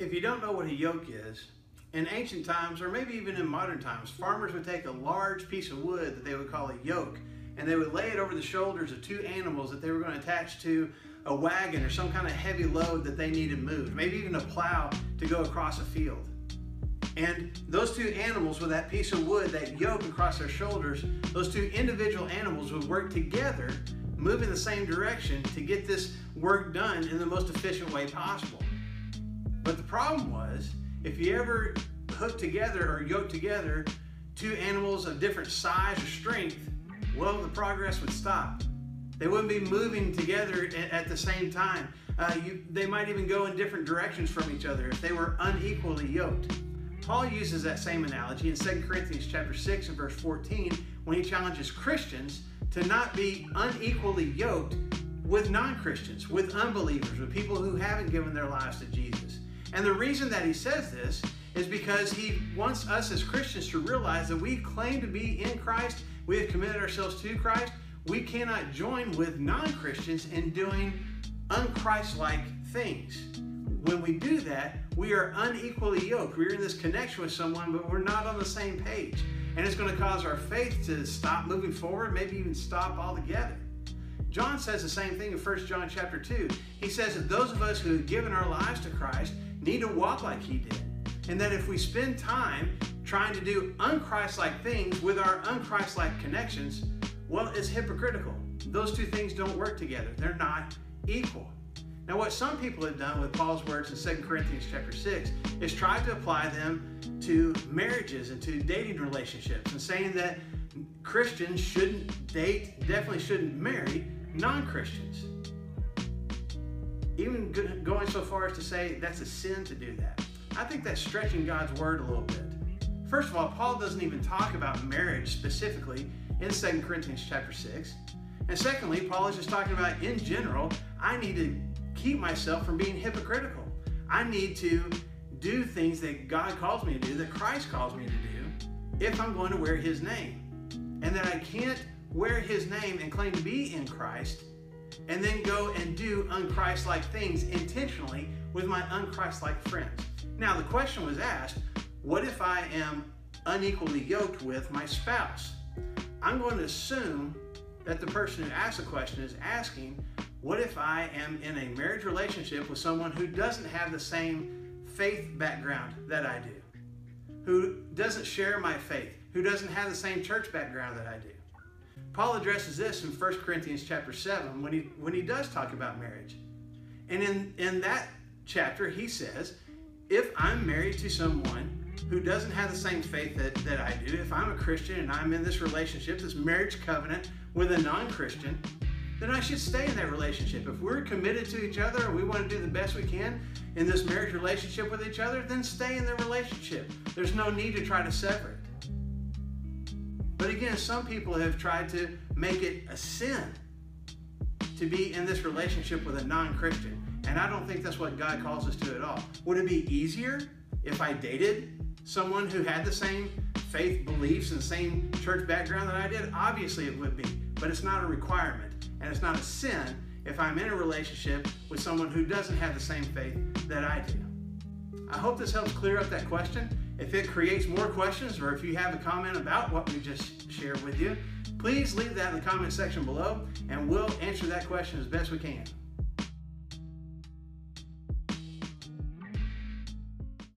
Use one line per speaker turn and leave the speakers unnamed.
If you don't know what a yoke is, in ancient times, or maybe even in modern times, farmers would take a large piece of wood that they would call a yoke, and they would lay it over the shoulders of two animals that they were going to attach to a wagon or some kind of heavy load that they needed moved, maybe even a plow to go across a field. And those two animals with that piece of wood, that yoke across their shoulders, those two individual animals would work together, move in the same direction to get this work done in the most efficient way possible. Problem was, if you ever hook together or yoke together two animals of different size or strength, well, the progress would stop. They wouldn't be moving together at the same time. Uh, you, they might even go in different directions from each other if they were unequally yoked. Paul uses that same analogy in 2 Corinthians chapter 6 and verse 14 when he challenges Christians to not be unequally yoked with non-Christians, with unbelievers, with people who haven't given their lives to Jesus. And the reason that he says this is because he wants us as Christians to realize that we claim to be in Christ, we have committed ourselves to Christ. We cannot join with non Christians in doing unchristlike things. When we do that, we are unequally yoked. We're in this connection with someone, but we're not on the same page. And it's going to cause our faith to stop moving forward, maybe even stop altogether. John says the same thing in 1 John chapter 2. He says that those of us who have given our lives to Christ need to walk like he did. And that if we spend time trying to do unchristlike things with our unchristlike connections, well, it's hypocritical. Those two things don't work together. They're not equal. Now, what some people have done with Paul's words in 2 Corinthians chapter 6 is tried to apply them to marriages and to dating relationships and saying that Christians shouldn't date, definitely shouldn't marry non Christians even going so far as to say that's a sin to do that. I think that's stretching God's word a little bit. First of all, Paul doesn't even talk about marriage specifically in 2 Corinthians chapter 6. And secondly, Paul is just talking about in general, I need to keep myself from being hypocritical. I need to do things that God calls me to do, that Christ calls me to do, if I'm going to wear his name. And that I can't wear his name and claim to be in Christ and then go and do unchristlike things intentionally with my unchristlike friends. Now, the question was asked what if I am unequally yoked with my spouse? I'm going to assume that the person who asked the question is asking, what if I am in a marriage relationship with someone who doesn't have the same faith background that I do, who doesn't share my faith, who doesn't have the same church background that I do? Paul addresses this in 1 Corinthians chapter 7 when he, when he does talk about marriage. And in, in that chapter, he says, if I'm married to someone who doesn't have the same faith that, that I do, if I'm a Christian and I'm in this relationship, this marriage covenant with a non Christian, then I should stay in that relationship. If we're committed to each other and we want to do the best we can in this marriage relationship with each other, then stay in the relationship. There's no need to try to sever it. But again, some people have tried to make it a sin to be in this relationship with a non Christian. And I don't think that's what God calls us to at all. Would it be easier if I dated someone who had the same faith beliefs and same church background that I did? Obviously, it would be. But it's not a requirement. And it's not a sin if I'm in a relationship with someone who doesn't have the same faith that I do. I hope this helps clear up that question. If it creates more questions or if you have a comment about what we just shared with you, please leave that in the comment section below and we'll answer that question as best we can.